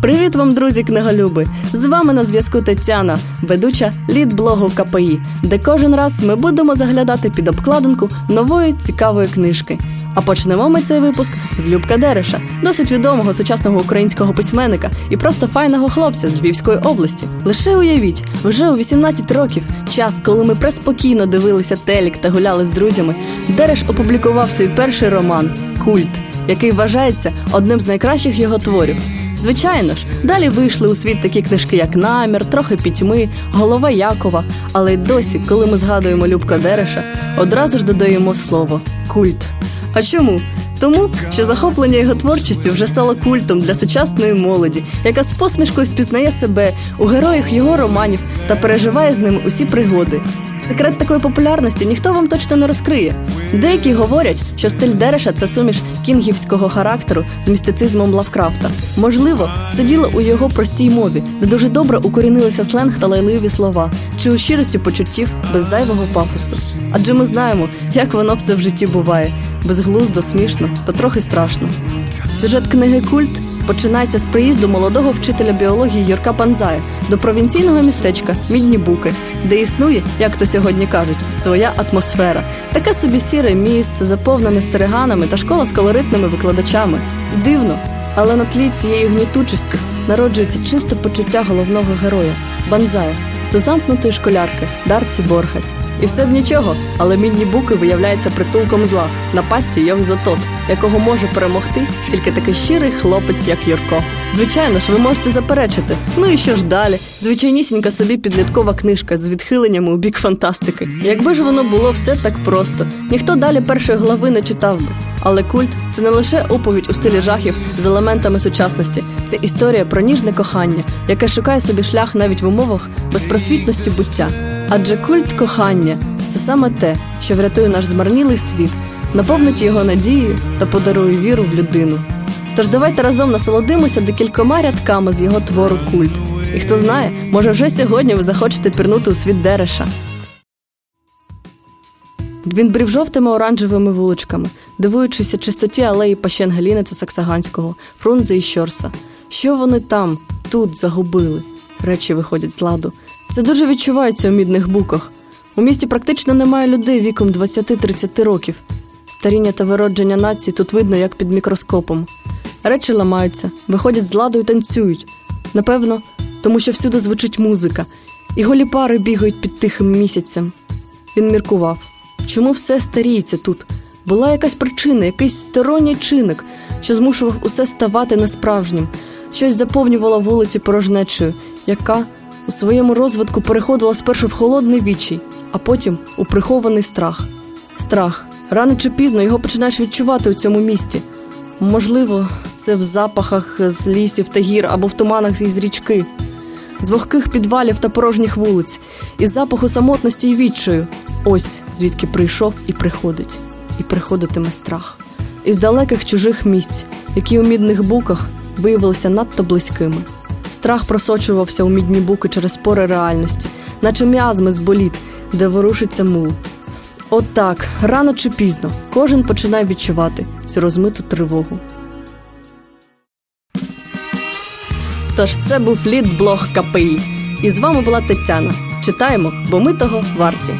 Привіт вам, друзі, книголюби! З вами на зв'язку Тетяна, ведуча лід-блогу КПІ, де кожен раз ми будемо заглядати під обкладинку нової цікавої книжки. А почнемо ми цей випуск з Любка Дереша, досить відомого сучасного українського письменника і просто файного хлопця з Львівської області. Лише уявіть, вже у 18 років, час, коли ми преспокійно дивилися телік та гуляли з друзями, Дереш опублікував свій перший роман Культ, який вважається одним з найкращих його творів. Звичайно ж, далі вийшли у світ такі книжки, як Намір, трохи пітьми, голова Якова. Але й досі, коли ми згадуємо Любка Дереша, одразу ж додаємо слово культ. А чому? Тому що захоплення його творчістю вже стало культом для сучасної молоді, яка з посмішкою впізнає себе у героях його романів та переживає з ними усі пригоди. Секрет такої популярності ніхто вам точно не розкриє. Деякі говорять, що стиль Дереша це суміш кінгівського характеру з містицизмом Лавкрафта. Можливо, це діло у його простій мові, де дуже добре укорінилися сленг та лайливі слова, чи у щирості почуттів без зайвого пафосу. Адже ми знаємо, як воно все в житті буває безглуздо, смішно та трохи страшно. Сюжет книги Культ починається з приїзду молодого вчителя біології Юрка Банзая до провінційного містечка Мідні Буки, де існує, як то сьогодні кажуть, своя атмосфера. Таке собі сіре місце, заповнене стереганами та школа з колоритними викладачами. Дивно, але на тлі цієї гнітучості народжується чисте почуття головного героя Банзая до замкнутої школярки Дарці Борхес. І все б нічого, але мідні буки виявляються притулком зла на пасті Йовзотот, якого може перемогти тільки такий щирий хлопець, як Юрко. Звичайно ж, ви можете заперечити. Ну і що ж далі? Звичайнісінька собі підліткова книжка з відхиленнями у бік фантастики. Якби ж воно було все так просто, ніхто далі першої глави не читав би. Але культ це не лише оповідь у стилі жахів з елементами сучасності, це історія про ніжне кохання, яке шукає собі шлях навіть в умовах безпросвітності буття. Адже культ кохання це саме те, що врятує наш змарнілий світ, наповнить його надією та подарує віру в людину. Тож давайте разом насолодимося декількома рядками з його твору культ. І хто знає, може вже сьогодні ви захочете пірнути у світ Дереша. Він брів жовтими оранжевими вуличками, дивуючися чистоті алеї Пащен Галіница Саксаганського, Фрунзе і Щорса. Що вони там, тут загубили? Речі виходять з ладу. Це дуже відчувається у мідних буках. У місті практично немає людей віком 20-30 років. Старіння та виродження нації тут видно, як під мікроскопом. Речі ламаються, виходять з ладу і танцюють. Напевно, тому що всюди звучить музика, і голі пари бігають під тихим місяцем. Він міркував, чому все старіється тут. Була якась причина, якийсь сторонній чинник, що змушував усе ставати несправжнім, щось заповнювало вулиці порожнечою, яка у своєму розвитку переходила спершу в холодний відчай, а потім у прихований страх. Страх. Рано чи пізно його починаєш відчувати у цьому місті. Можливо, це в запахах з лісів та гір або в туманах із річки, з вогких підвалів та порожніх вулиць, із запаху самотності і відчаю. Ось звідки прийшов і приходить, і приходитиме страх. Із далеких чужих місць, які у мідних буках виявилися надто близькими. Страх просочувався у мідні буки через пори реальності, наче м'язми з боліт, де ворушиться мул. От так, рано чи пізно, кожен починає відчувати цю розмиту тривогу. Тож це був лід блог КПІ. І з вами була Тетяна. Читаємо, бо ми того варті.